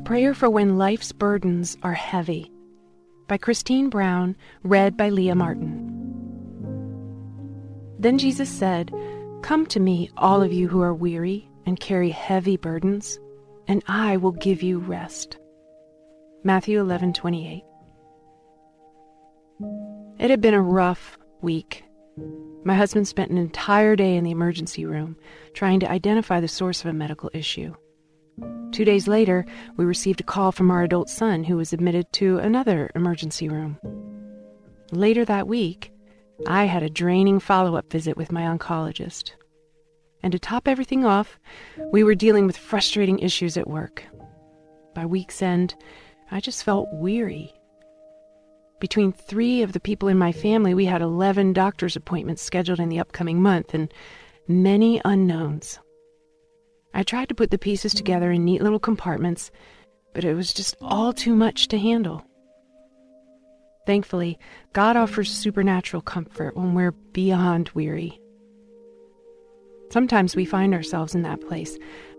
prayer for when life's burdens are heavy by Christine Brown, read by Leah Martin. Then Jesus said, Come to me, all of you who are weary and carry heavy burdens, and I will give you rest. Matthew 11:28. It had been a rough week. My husband spent an entire day in the emergency room trying to identify the source of a medical issue. Two days later, we received a call from our adult son who was admitted to another emergency room. Later that week, I had a draining follow up visit with my oncologist. And to top everything off, we were dealing with frustrating issues at work. By week's end, I just felt weary. Between three of the people in my family, we had 11 doctor's appointments scheduled in the upcoming month and many unknowns. I tried to put the pieces together in neat little compartments, but it was just all too much to handle. Thankfully, God offers supernatural comfort when we're beyond weary. Sometimes we find ourselves in that place,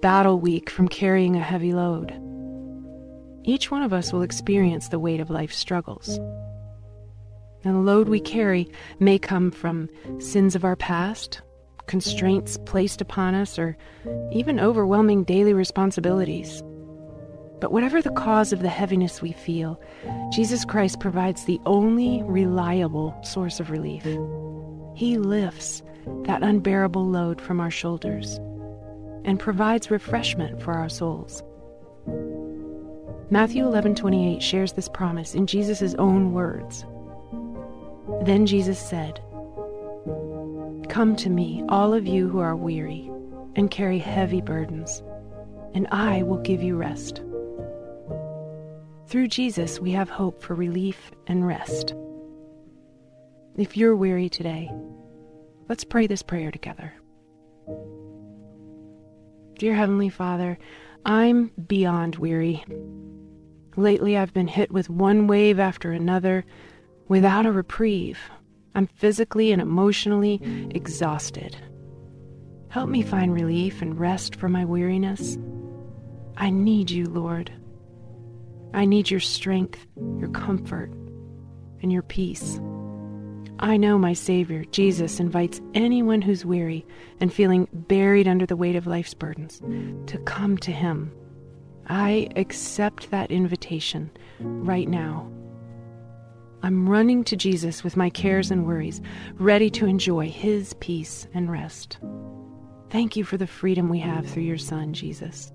battle weak from carrying a heavy load. Each one of us will experience the weight of life's struggles. And the load we carry may come from sins of our past, constraints placed upon us, or even overwhelming daily responsibilities. But whatever the cause of the heaviness we feel, Jesus Christ provides the only reliable source of relief. He lifts that unbearable load from our shoulders and provides refreshment for our souls. Matthew 11:28 shares this promise in Jesus' own words. Then Jesus said, Come to me, all of you who are weary and carry heavy burdens, and I will give you rest. Through Jesus, we have hope for relief and rest. If you're weary today, let's pray this prayer together. Dear Heavenly Father, I'm beyond weary. Lately, I've been hit with one wave after another without a reprieve. I'm physically and emotionally exhausted. Help me find relief and rest from my weariness. I need you, Lord. I need your strength, your comfort, and your peace. I know my Savior, Jesus, invites anyone who's weary and feeling buried under the weight of life's burdens to come to Him. I accept that invitation right now. I'm running to Jesus with my cares and worries, ready to enjoy His peace and rest. Thank you for the freedom we have through your Son, Jesus.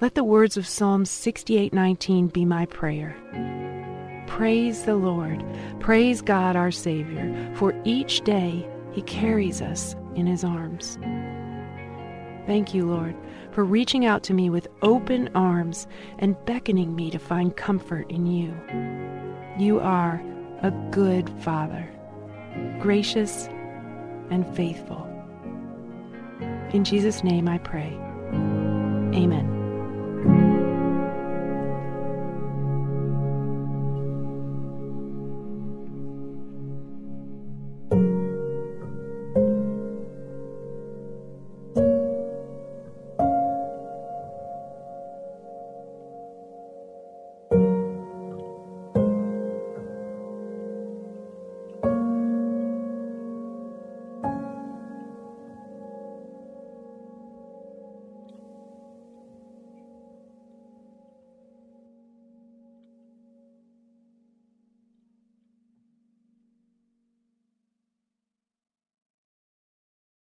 Let the words of Psalm 68:19 be my prayer. Praise the Lord. Praise God our Savior, for each day he carries us in his arms. Thank you, Lord, for reaching out to me with open arms and beckoning me to find comfort in you. You are a good Father, gracious and faithful. In Jesus' name I pray. Amen.